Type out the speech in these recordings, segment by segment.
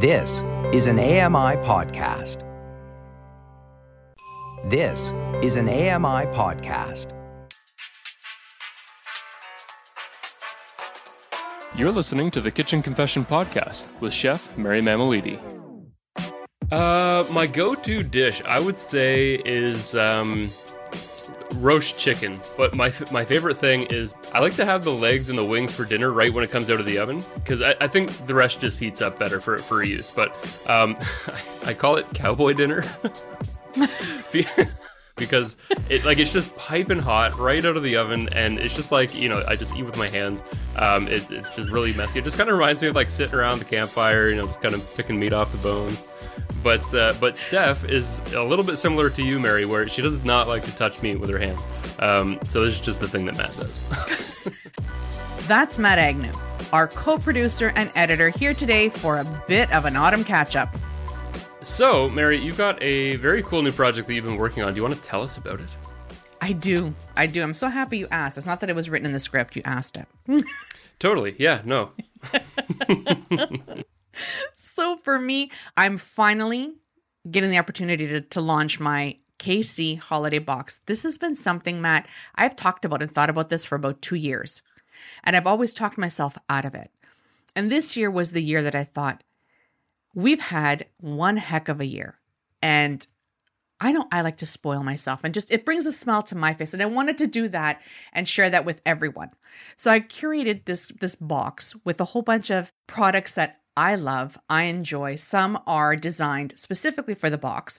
This is an AMI podcast. This is an AMI podcast. You're listening to the Kitchen Confession Podcast with Chef Mary Mammoliti. Uh, my go-to dish, I would say, is um, roast chicken. But my my favorite thing is I like to have the legs and the wings for dinner right when it comes out of the oven because I, I think the rest just heats up better for for use. But um, I call it cowboy dinner. because it like it's just piping hot right out of the oven and it's just like you know i just eat with my hands. Um, it's, it's just really messy. It just kind of reminds me of like sitting around the campfire you know just kind of picking meat off the bones. But uh, but steph is a little bit similar to you mary where she does not like to touch meat with her hands. Um, so this is just the thing that matt does. That's matt agnew our co-producer and editor here today for a bit of an autumn catch-up so, Mary, you've got a very cool new project that you've been working on. Do you want to tell us about it? I do. I do. I'm so happy you asked. It's not that it was written in the script, you asked it. totally. Yeah, no. so, for me, I'm finally getting the opportunity to, to launch my KC holiday box. This has been something, Matt, I've talked about and thought about this for about two years. And I've always talked myself out of it. And this year was the year that I thought, we've had one heck of a year. And I know I like to spoil myself and just it brings a smile to my face and I wanted to do that and share that with everyone. So I curated this this box with a whole bunch of products that I love, I enjoy. Some are designed specifically for the box,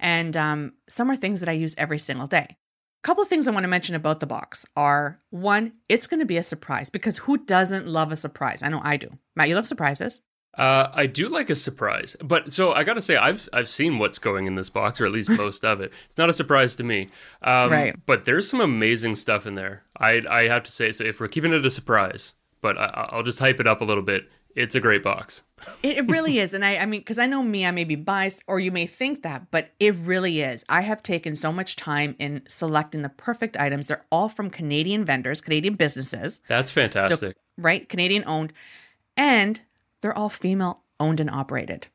and um, some are things that I use every single day. A couple of things I want to mention about the box are one, it's going to be a surprise because who doesn't love a surprise? I know I do. Matt, you love surprises. Uh, I do like a surprise, but so I got to say I've I've seen what's going in this box, or at least most of it. It's not a surprise to me, um, right? But there's some amazing stuff in there. I I have to say, so if we're keeping it a surprise, but I, will just hype it up a little bit. It's a great box. it, really is, and I I mean, because I know me, I may be biased, or you may think that, but it really is. I have taken so much time in selecting the perfect items. They're all from Canadian vendors, Canadian businesses. That's fantastic, so, right? Canadian owned, and they're all female owned and operated.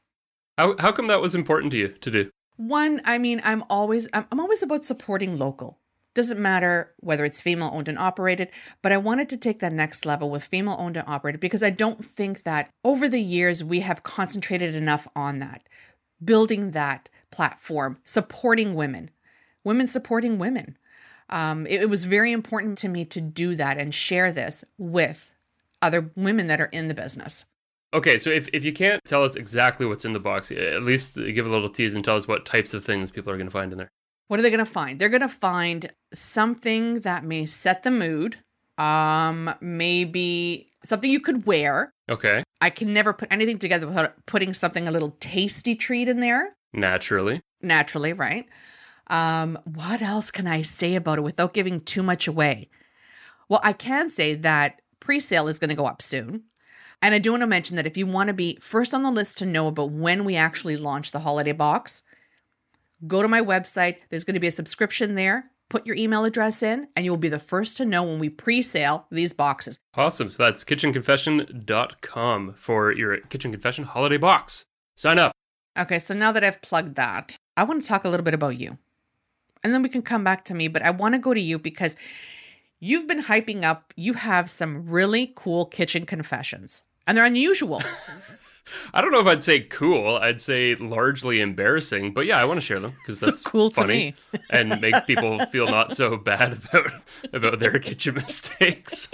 How, how come that was important to you to do? One, I mean, I'm always I'm, I'm always about supporting local. Doesn't matter whether it's female owned and operated, but I wanted to take that next level with female owned and operated because I don't think that over the years we have concentrated enough on that, building that platform, supporting women, women supporting women. Um, it, it was very important to me to do that and share this with other women that are in the business. Okay, so if, if you can't tell us exactly what's in the box, at least give a little tease and tell us what types of things people are going to find in there. What are they going to find? They're going to find something that may set the mood. Um, maybe something you could wear. Okay. I can never put anything together without putting something a little tasty treat in there. Naturally. Naturally, right? Um, what else can I say about it without giving too much away? Well, I can say that pre-sale is going to go up soon. And I do want to mention that if you want to be first on the list to know about when we actually launch the holiday box, go to my website. There's going to be a subscription there. Put your email address in, and you will be the first to know when we pre sale these boxes. Awesome. So that's kitchenconfession.com for your Kitchen Confession holiday box. Sign up. Okay, so now that I've plugged that, I want to talk a little bit about you. And then we can come back to me, but I want to go to you because you've been hyping up, you have some really cool kitchen confessions and they're unusual. I don't know if I'd say cool. I'd say largely embarrassing, but yeah, I want to share them because that's so cool funny and make people feel not so bad about about their kitchen mistakes.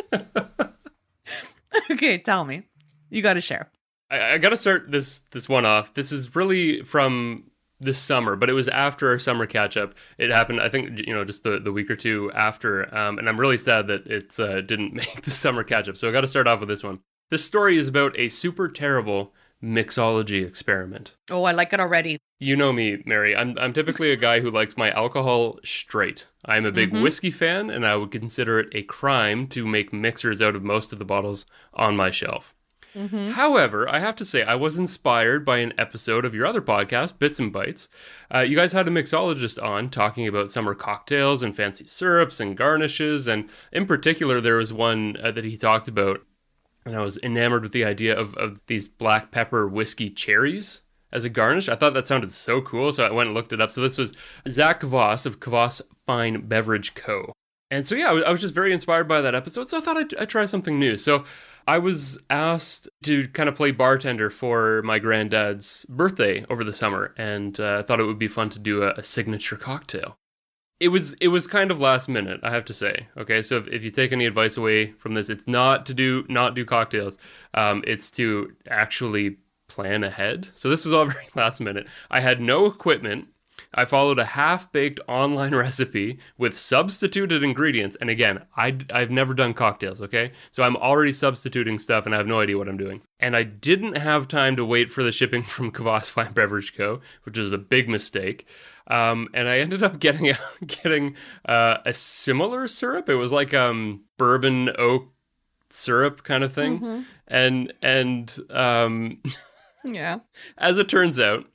okay, tell me. You got to share. I, I got to start this this one off. This is really from this summer, but it was after our summer catch up. It happened, I think, you know, just the, the week or two after. Um, and I'm really sad that it uh, didn't make the summer catch up. So I got to start off with this one. This story is about a super terrible mixology experiment. Oh, I like it already. You know me, Mary. I'm I'm typically a guy who likes my alcohol straight. I'm a big mm-hmm. whiskey fan, and I would consider it a crime to make mixers out of most of the bottles on my shelf. Mm-hmm. However, I have to say, I was inspired by an episode of your other podcast, Bits and Bites. Uh, you guys had a mixologist on talking about summer cocktails and fancy syrups and garnishes. And in particular, there was one uh, that he talked about and I was enamored with the idea of, of these black pepper whiskey cherries as a garnish. I thought that sounded so cool, so I went and looked it up. So this was Zach Kvass of Kvass Fine Beverage Co. And so yeah, I was, just very inspired by that episode, so I thought I'd, I'd try something new. So I was asked to kind of play bartender for my granddad's birthday over the summer, and uh, I thought it would be fun to do a, a signature cocktail it was it was kind of last minute i have to say okay so if, if you take any advice away from this it's not to do not do cocktails um, it's to actually plan ahead so this was all very last minute i had no equipment I followed a half baked online recipe with substituted ingredients. And again, I, I've never done cocktails, okay? So I'm already substituting stuff and I have no idea what I'm doing. And I didn't have time to wait for the shipping from Kvass Fine Beverage Co., which is a big mistake. Um, and I ended up getting getting uh, a similar syrup. It was like um, bourbon oak syrup kind of thing, mm-hmm. and and um, yeah. As it turns out,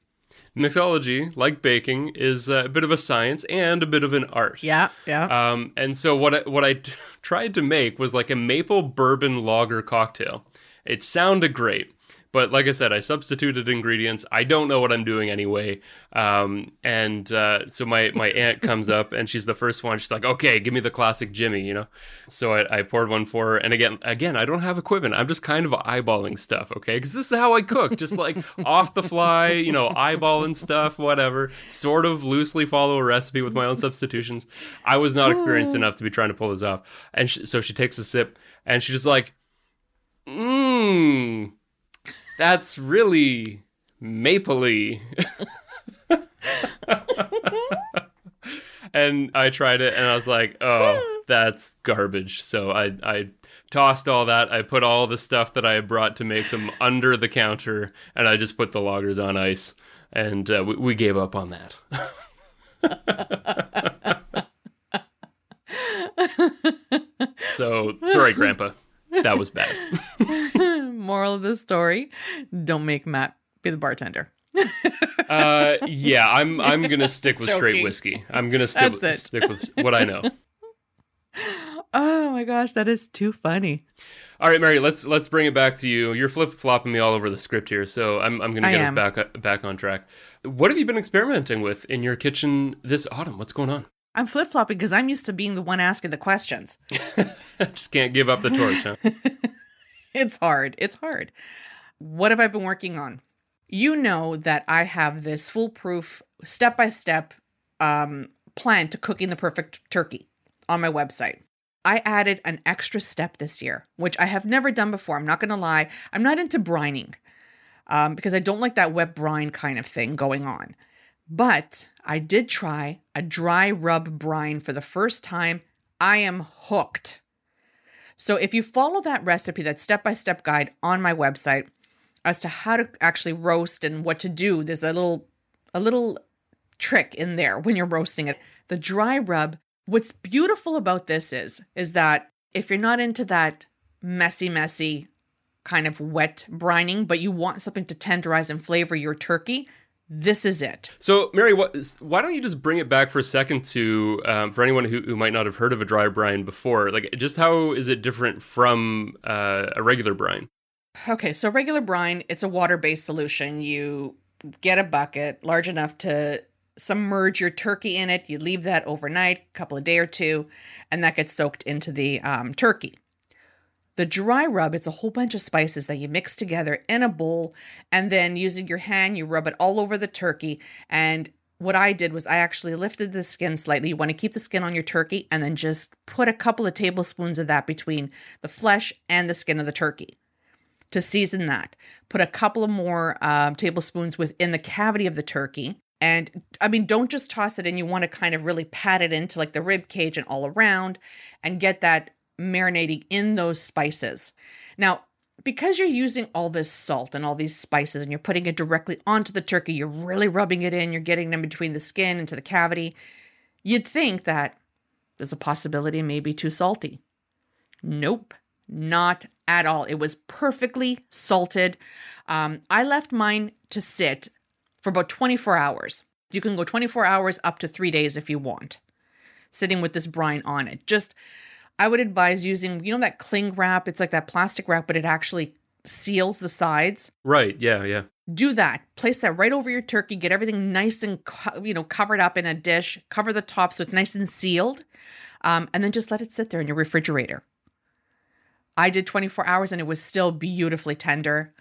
mixology, like baking, is a bit of a science and a bit of an art. Yeah, yeah. Um, and so what I, what I t- tried to make was like a maple bourbon lager cocktail. It sounded great. But like I said, I substituted ingredients. I don't know what I'm doing anyway. Um, and uh, so my, my aunt comes up and she's the first one. She's like, okay, give me the classic Jimmy, you know? So I, I poured one for her. And again, again, I don't have equipment. I'm just kind of eyeballing stuff, okay? Because this is how I cook, just like off the fly, you know, eyeballing stuff, whatever. Sort of loosely follow a recipe with my own substitutions. I was not experienced enough to be trying to pull this off. And she, so she takes a sip and she's just like, mmm that's really mapley. and I tried it and I was like, oh, that's garbage. So I, I tossed all that. I put all the stuff that I had brought to make them under the counter and I just put the lagers on ice. And uh, we, we gave up on that. so sorry, Grandpa. That was bad. Moral of the story: Don't make Matt be the bartender. uh, yeah, I'm I'm gonna stick with straight whiskey. I'm gonna stick with, stick with what I know. Oh my gosh, that is too funny. All right, Mary, let's let's bring it back to you. You're flip flopping me all over the script here, so I'm I'm gonna get us back back on track. What have you been experimenting with in your kitchen this autumn? What's going on? I'm flip flopping because I'm used to being the one asking the questions. Just can't give up the torch, huh? it's hard. It's hard. What have I been working on? You know that I have this foolproof, step by step plan to cooking the perfect turkey on my website. I added an extra step this year, which I have never done before. I'm not going to lie. I'm not into brining um, because I don't like that wet brine kind of thing going on. But I did try a dry rub brine for the first time. I am hooked. So if you follow that recipe, that step by step guide on my website as to how to actually roast and what to do, there's a little a little trick in there when you're roasting it. The dry rub, what's beautiful about this is is that if you're not into that messy messy kind of wet brining, but you want something to tenderize and flavor your turkey, this is it. So, Mary, what, why don't you just bring it back for a second to um, for anyone who, who might not have heard of a dry brine before? Like, just how is it different from uh, a regular brine? Okay, so regular brine, it's a water based solution. You get a bucket large enough to submerge your turkey in it. You leave that overnight, a couple of day or two, and that gets soaked into the um, turkey. The dry rub, it's a whole bunch of spices that you mix together in a bowl, and then using your hand, you rub it all over the turkey. And what I did was I actually lifted the skin slightly. You want to keep the skin on your turkey, and then just put a couple of tablespoons of that between the flesh and the skin of the turkey to season that. Put a couple of more uh, tablespoons within the cavity of the turkey. And I mean, don't just toss it in. You want to kind of really pat it into like the rib cage and all around and get that marinating in those spices. Now, because you're using all this salt and all these spices and you're putting it directly onto the turkey, you're really rubbing it in, you're getting them between the skin into the cavity, you'd think that there's a possibility maybe too salty. Nope, not at all. It was perfectly salted. Um, I left mine to sit for about 24 hours. You can go 24 hours up to three days if you want, sitting with this brine on it. Just I would advise using, you know, that cling wrap. It's like that plastic wrap, but it actually seals the sides. Right. Yeah. Yeah. Do that. Place that right over your turkey. Get everything nice and co- you know covered up in a dish. Cover the top so it's nice and sealed, um, and then just let it sit there in your refrigerator. I did 24 hours and it was still beautifully tender,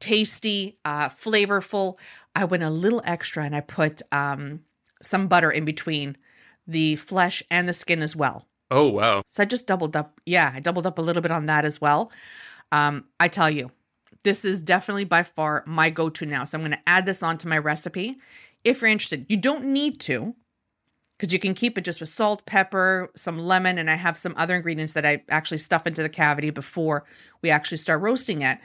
tasty, uh, flavorful. I went a little extra and I put um, some butter in between the flesh and the skin as well. Oh wow. So I just doubled up. Yeah, I doubled up a little bit on that as well. Um, I tell you, this is definitely by far my go to now. So I'm going to add this onto my recipe. If you're interested, you don't need to because you can keep it just with salt, pepper, some lemon, and I have some other ingredients that I actually stuff into the cavity before we actually start roasting it.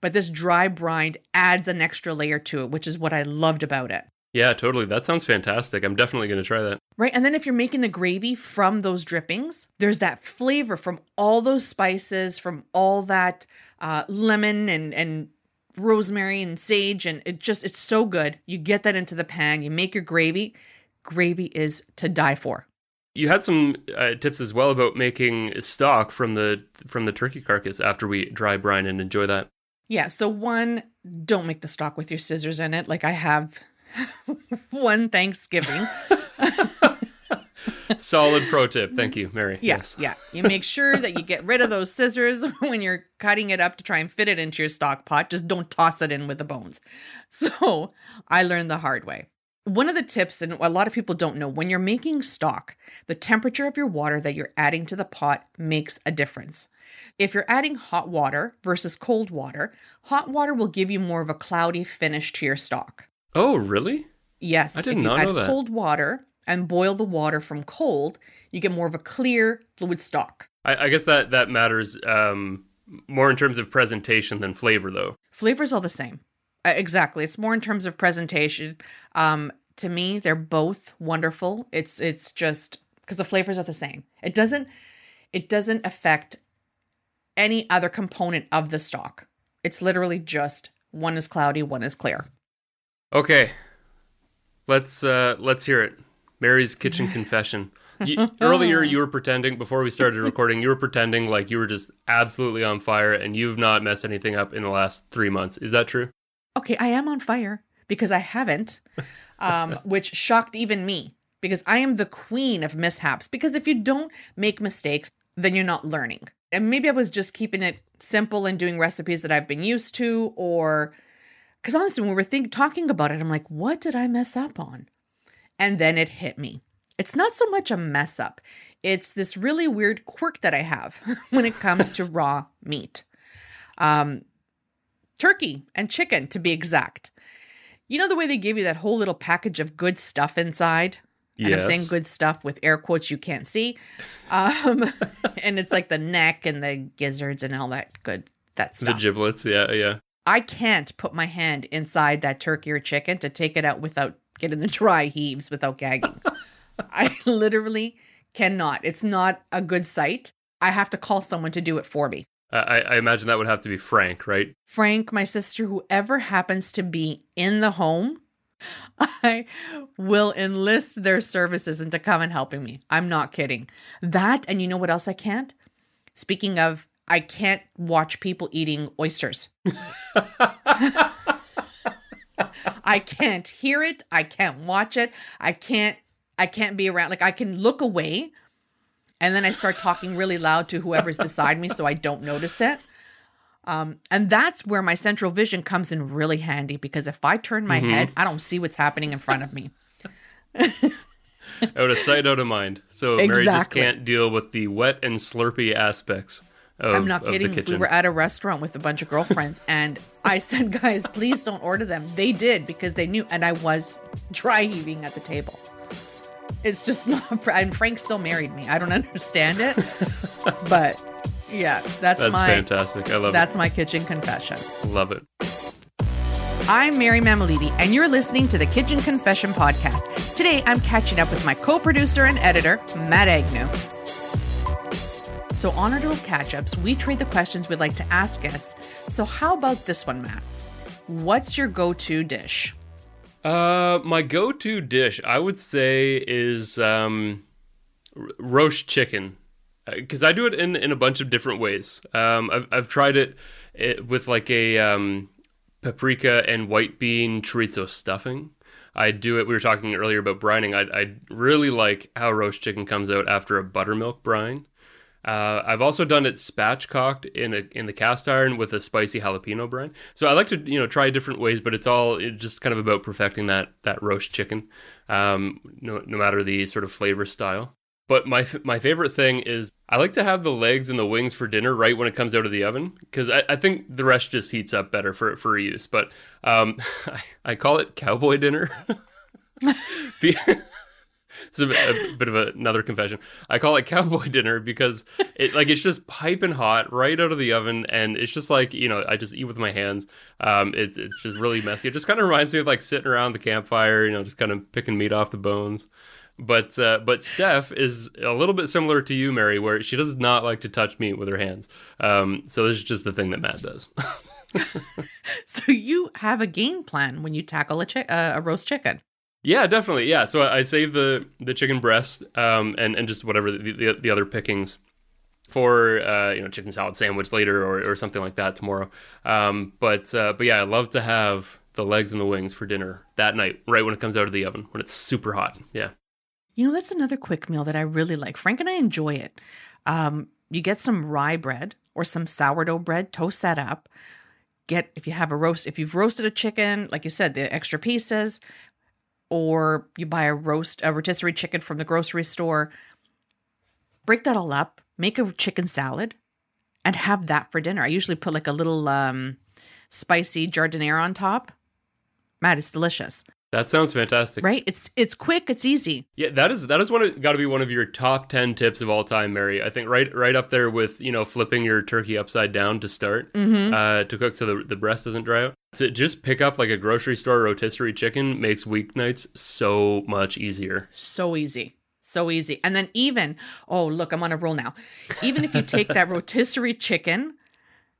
But this dry brine adds an extra layer to it, which is what I loved about it. Yeah, totally. That sounds fantastic. I'm definitely going to try that. Right. And then if you're making the gravy from those drippings, there's that flavor from all those spices, from all that uh, lemon and, and rosemary and sage. And it just, it's so good. You get that into the pan, you make your gravy. Gravy is to die for. You had some uh, tips as well about making stock from the from the turkey carcass after we dry brine and enjoy that. Yeah. So, one, don't make the stock with your scissors in it. Like I have one Thanksgiving. Solid pro tip. Thank you, Mary. Yeah, yes. yeah. You make sure that you get rid of those scissors when you're cutting it up to try and fit it into your stock pot. Just don't toss it in with the bones. So I learned the hard way. One of the tips, and a lot of people don't know, when you're making stock, the temperature of your water that you're adding to the pot makes a difference. If you're adding hot water versus cold water, hot water will give you more of a cloudy finish to your stock. Oh, really? Yes. I did if you not add know that. cold water and boil the water from cold, you get more of a clear fluid stock. I, I guess that that matters um, more in terms of presentation than flavor, though. Flavors all the same. Uh, exactly. It's more in terms of presentation. Um, to me, they're both wonderful. It's it's just because the flavors are the same. It doesn't it doesn't affect any other component of the stock. It's literally just one is cloudy, one is clear. Okay, let's uh, let's hear it. Mary's kitchen confession. You, earlier, you were pretending before we started recording. You were pretending like you were just absolutely on fire, and you've not messed anything up in the last three months. Is that true? Okay, I am on fire because I haven't, um, which shocked even me because I am the queen of mishaps. Because if you don't make mistakes, then you're not learning. And maybe I was just keeping it simple and doing recipes that I've been used to, or because honestly, when we were think- talking about it, I'm like, what did I mess up on? And then it hit me. It's not so much a mess up, it's this really weird quirk that I have when it comes to raw meat. Um, turkey and chicken, to be exact. You know the way they give you that whole little package of good stuff inside? And I'm saying good stuff with air quotes you can't see. Um, and it's like the neck and the gizzards and all that good that The giblets, yeah, yeah. I can't put my hand inside that turkey or chicken to take it out without getting the dry heaves without gagging. I literally cannot. It's not a good sight. I have to call someone to do it for me. I, I I imagine that would have to be Frank, right? Frank, my sister, whoever happens to be in the home, I will enlist their services and to come and helping me. I'm not kidding. That and you know what else I can't? Speaking of, I can't watch people eating oysters. I can't hear it. I can't watch it. I can't I can't be around like I can look away and then I start talking really loud to whoever's beside me so I don't notice it. Um, and that's where my central vision comes in really handy because if I turn my head, I don't see what's happening in front of me. out of sight, out of mind. So Mary just can't deal with the wet and slurpy aspects of, I'm not kidding. We were at a restaurant with a bunch of girlfriends, and I said, guys, please don't order them. They did because they knew, and I was dry heaving at the table. It's just not, and Frank still married me. I don't understand it. but yeah, that's, That's my. fantastic. I love That's my kitchen confession. Love it. I'm Mary Mammoliti, and you're listening to the Kitchen Confession Podcast. Today, I'm catching up with my co producer and editor, Matt Agnew. So, on our little catch ups, we trade the questions we'd like to ask guests. So, how about this one, Matt? What's your go to dish? Uh, my go-to dish, I would say, is um, roast chicken. because I do it in in a bunch of different ways. Um, I've I've tried it, it with like a um, paprika and white bean chorizo stuffing. I do it. We were talking earlier about brining. I I really like how roast chicken comes out after a buttermilk brine. Uh, I've also done it spatchcocked in a in the cast iron with a spicy jalapeno brine. So I like to you know try different ways, but it's all just kind of about perfecting that that roast chicken, um, no no matter the sort of flavor style. But my my favorite thing is I like to have the legs and the wings for dinner right when it comes out of the oven because I, I think the rest just heats up better for for use. But um, I, I call it cowboy dinner. it's a, a, bit of a, another confession. I call it cowboy dinner because it like it's just piping hot right out of the oven, and it's just like you know I just eat with my hands. Um, it's it's just really messy. It just kind of reminds me of like sitting around the campfire, you know, just kind of picking meat off the bones. But uh, but Steph is a little bit similar to you, Mary, where she does not like to touch meat with her hands. Um, so this is just the thing that Matt does. so you have a game plan when you tackle a, chi- uh, a roast chicken. Yeah, definitely. Yeah, so I, save the the chicken breast um, and and just whatever the, the, the other pickings for uh, you know chicken salad sandwich later or, or something like that tomorrow. Um, but uh, but yeah, I love to have the legs and the wings for dinner that night, right when it comes out of the oven when it's super hot. Yeah. You know, that's another quick meal that I really like. Frank and I enjoy it. Um, you get some rye bread or some sourdough bread, toast that up. Get if you have a roast, if you've roasted a chicken, like you said, the extra pieces, or you buy a roast a rotisserie chicken from the grocery store break that all up make a chicken salad and have that for dinner. I usually put like a little um, spicy giardiniera on top. Matt it's delicious that sounds fantastic right it's it's quick it's easy yeah that is that is one got to be one of your top 10 tips of all time mary i think right right up there with you know flipping your turkey upside down to start mm-hmm. uh, to cook so the, the breast doesn't dry out to just pick up like a grocery store rotisserie chicken makes weeknights so much easier. So easy. So easy. And then even, oh, look, I'm on a roll now. Even if you take that rotisserie chicken,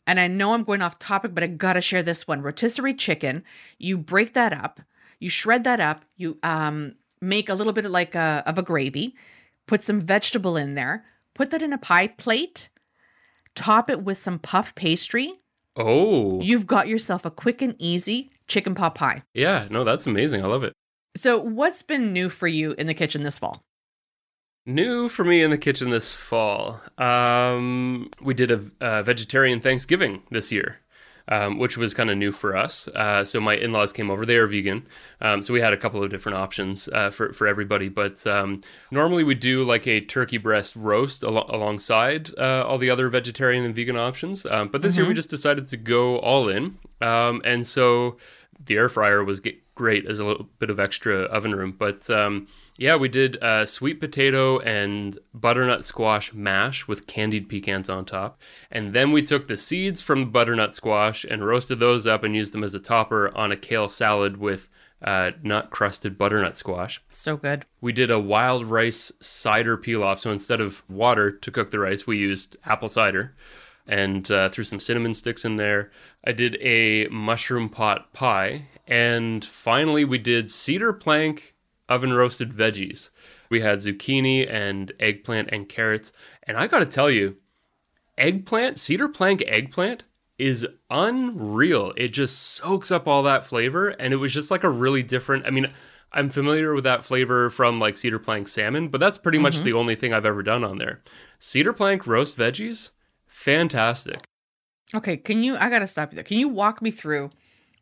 and I know I'm going off topic, but I gotta share this one rotisserie chicken, you break that up, you shred that up, you um, make a little bit of like a, of a gravy, put some vegetable in there, put that in a pie plate, top it with some puff pastry Oh. You've got yourself a quick and easy chicken pot pie. Yeah, no, that's amazing. I love it. So, what's been new for you in the kitchen this fall? New for me in the kitchen this fall. Um, we did a, a vegetarian Thanksgiving this year um, which was kind of new for us. Uh, so my in-laws came over; they are vegan, um, so we had a couple of different options uh, for for everybody. But um, normally we do like a turkey breast roast al- alongside uh, all the other vegetarian and vegan options. Um, but this mm-hmm. year we mm-hmm. just decided to go all in, um, and so the air fryer was great as a little bit of extra oven room, but um, yeah, we did uh, sweet potato and butternut squash mash with candied pecans on top. And then we took the seeds from the butternut squash and roasted those up and used them as a topper on a kale salad with uh, nut crusted butternut squash. So good. We did a wild rice cider pilaf. So instead of water to cook the rice, we used apple cider and uh, threw some cinnamon sticks in there. I did a mushroom pot pie. And finally, we did cedar plank oven roasted veggies. We had zucchini and eggplant and carrots. And I got to tell you, eggplant, cedar plank eggplant is unreal. It just soaks up all that flavor. And it was just like a really different, I mean, I'm familiar with that flavor from like cedar plank salmon, but that's pretty mm-hmm. much the only thing I've ever done on there. Cedar plank roast veggies, fantastic. Okay, can you? I gotta stop you there. Can you walk me through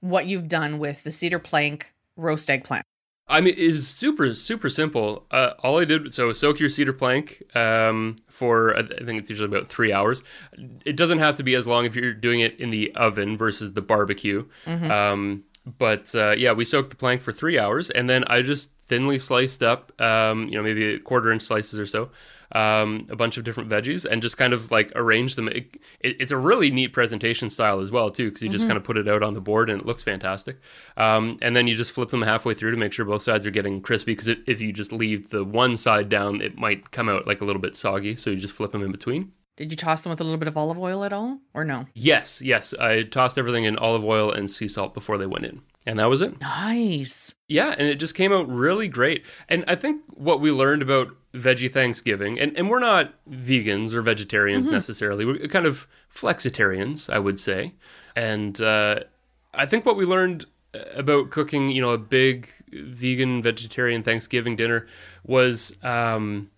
what you've done with the cedar plank roast eggplant? I mean, it's super, super simple. Uh, all I did, so soak your cedar plank um, for, I think it's usually about three hours. It doesn't have to be as long if you're doing it in the oven versus the barbecue. Mm-hmm. Um, but uh, yeah, we soaked the plank for three hours, and then I just thinly sliced up, um, you know, maybe a quarter inch slices or so, um, a bunch of different veggies and just kind of like arrange them. It, it, it's a really neat presentation style as well too, because you mm-hmm. just kind of put it out on the board and it looks fantastic. Um, and then you just flip them halfway through to make sure both sides are getting crispy. Because if you just leave the one side down, it might come out like a little bit soggy. So you just flip them in between. Did you toss them with a little bit of olive oil at all, or no? Yes, yes. I tossed everything in olive oil and sea salt before they went in. And that was it. Nice. Yeah, and it just came out really great. And I think what we learned about veggie Thanksgiving, and, and we're not vegans or vegetarians necessarily, we're kind of flexitarians, I would say. And uh, I think what we learned about cooking, you know, a big vegan vegetarian Thanksgiving dinner was um,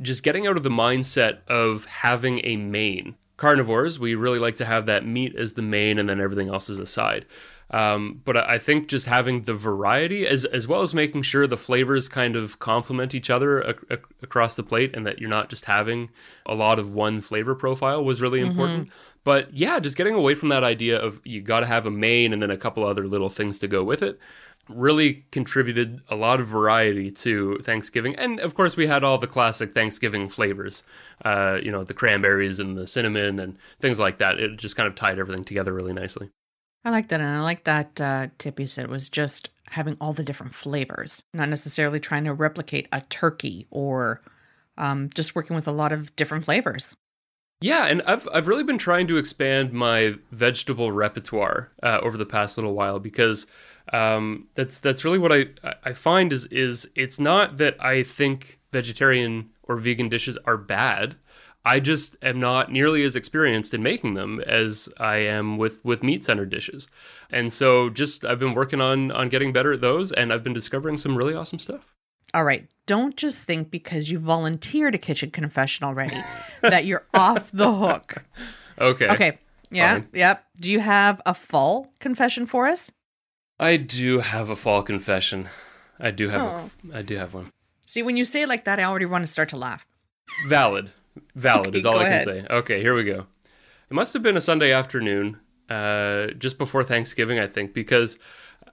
just getting out of the mindset of having a main. Carnivores, we really like to have that meat as the main and then everything else is a side. Um, but I think just having the variety, as as well as making sure the flavors kind of complement each other ac- ac- across the plate, and that you're not just having a lot of one flavor profile, was really important. But yeah, just getting away from that idea of you got to have a main and then a couple other little things to go with it really contributed a lot of variety to Thanksgiving. And of course, we had all the classic Thanksgiving flavors, uh, you know, the cranberries and the cinnamon and things like that. It just kind of tied everything together really nicely. I like that. And I like that uh, tip you said was just having all the different flavors, not necessarily trying to replicate a turkey or um, just working with a lot of different flavors. Yeah, and I've I've really been trying to expand my vegetable repertoire uh, over the past little while because um, that's that's really what I I find is is it's not that I think vegetarian or vegan dishes are bad. I just am not nearly as experienced in making them as I am with with meat centered dishes, and so just I've been working on on getting better at those, and I've been discovering some really awesome stuff. All right. Don't just think because you volunteered a kitchen confession already that you're off the hook. Okay. Okay. Yeah. Fine. Yep. Do you have a fall confession for us? I do have a fall confession. I do have Oh. a, I do have one. See, when you say it like that, I already want to start to laugh. Valid. Valid is all I can ahead. say. Okay, here we go. It must have been a Sunday afternoon, uh, just before Thanksgiving, I think, because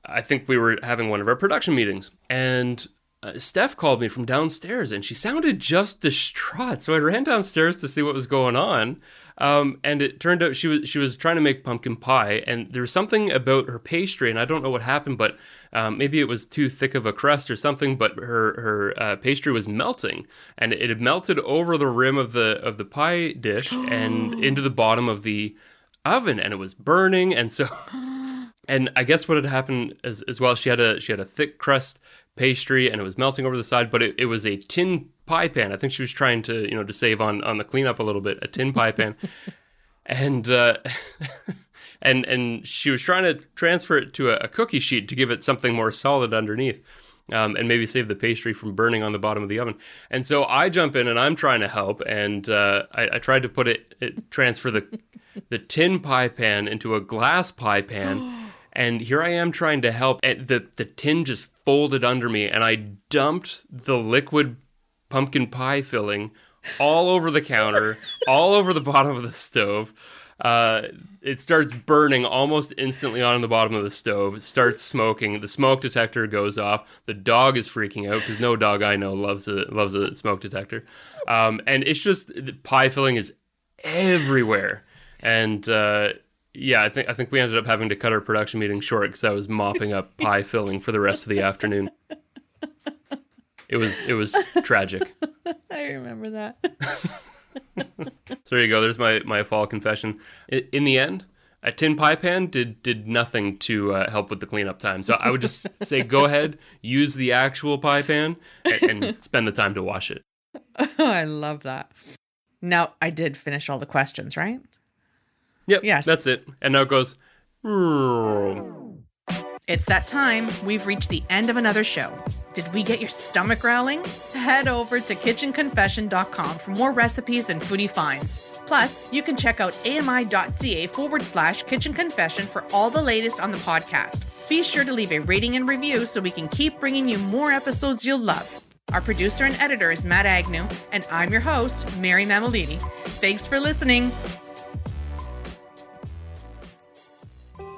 I think we were having one of our production meetings, and uh, Steph called me from downstairs, and she sounded just distraught. So I ran downstairs to see what was going on, um, and it turned out she was she was trying to make pumpkin pie, and there was something about her pastry, and I don't know what happened, but um, maybe it was too thick of a crust or something. But her her uh, pastry was melting, and it had melted over the rim of the of the pie dish and into the bottom of the oven, and it was burning, and so. And I guess what had happened as, as well, she had a she had a thick crust pastry and it was melting over the side, but it, it was a tin pie pan. I think she was trying to you know to save on on the cleanup a little bit, a tin pie pan, and uh, and and she was trying to transfer it to a, a cookie sheet to give it something more solid underneath. Um, and maybe save the pastry from burning on the bottom of the oven. And so I jump in and I'm trying to help, and uh, I, I tried to put it, it transfer the the tin pie pan into a glass pie pan, and here I am trying to help. And the the tin just folded under me, and I dumped the liquid pumpkin pie filling all over the counter, all over the bottom of the stove. Uh, it starts burning almost instantly on the bottom of the stove. It starts smoking. The smoke detector goes off. The dog is freaking out because no dog I know loves a loves a smoke detector. Um, and it's just the pie filling is everywhere. And uh, yeah, I think I think we ended up having to cut our production meeting short because I was mopping up pie filling for the rest of the afternoon. It was it was tragic. I remember that. So there you go. There's my my fall confession. In the end, a tin pie pan did did nothing to uh, help with the cleanup time. So I would just say, go ahead, use the actual pie pan, and, and spend the time to wash it. I love that. Now, I did finish all the questions, right? Yep. Yes. That's it. And now it goes. It's that time. We've reached the end of another show. Did we get your stomach growling? Head over to kitchenconfession.com for more recipes and foodie finds. Plus, you can check out ami.ca forward slash kitchen confession for all the latest on the podcast. Be sure to leave a rating and review so we can keep bringing you more episodes you'll love. Our producer and editor is Matt Agnew, and I'm your host, Mary Mammoliti. Thanks for listening.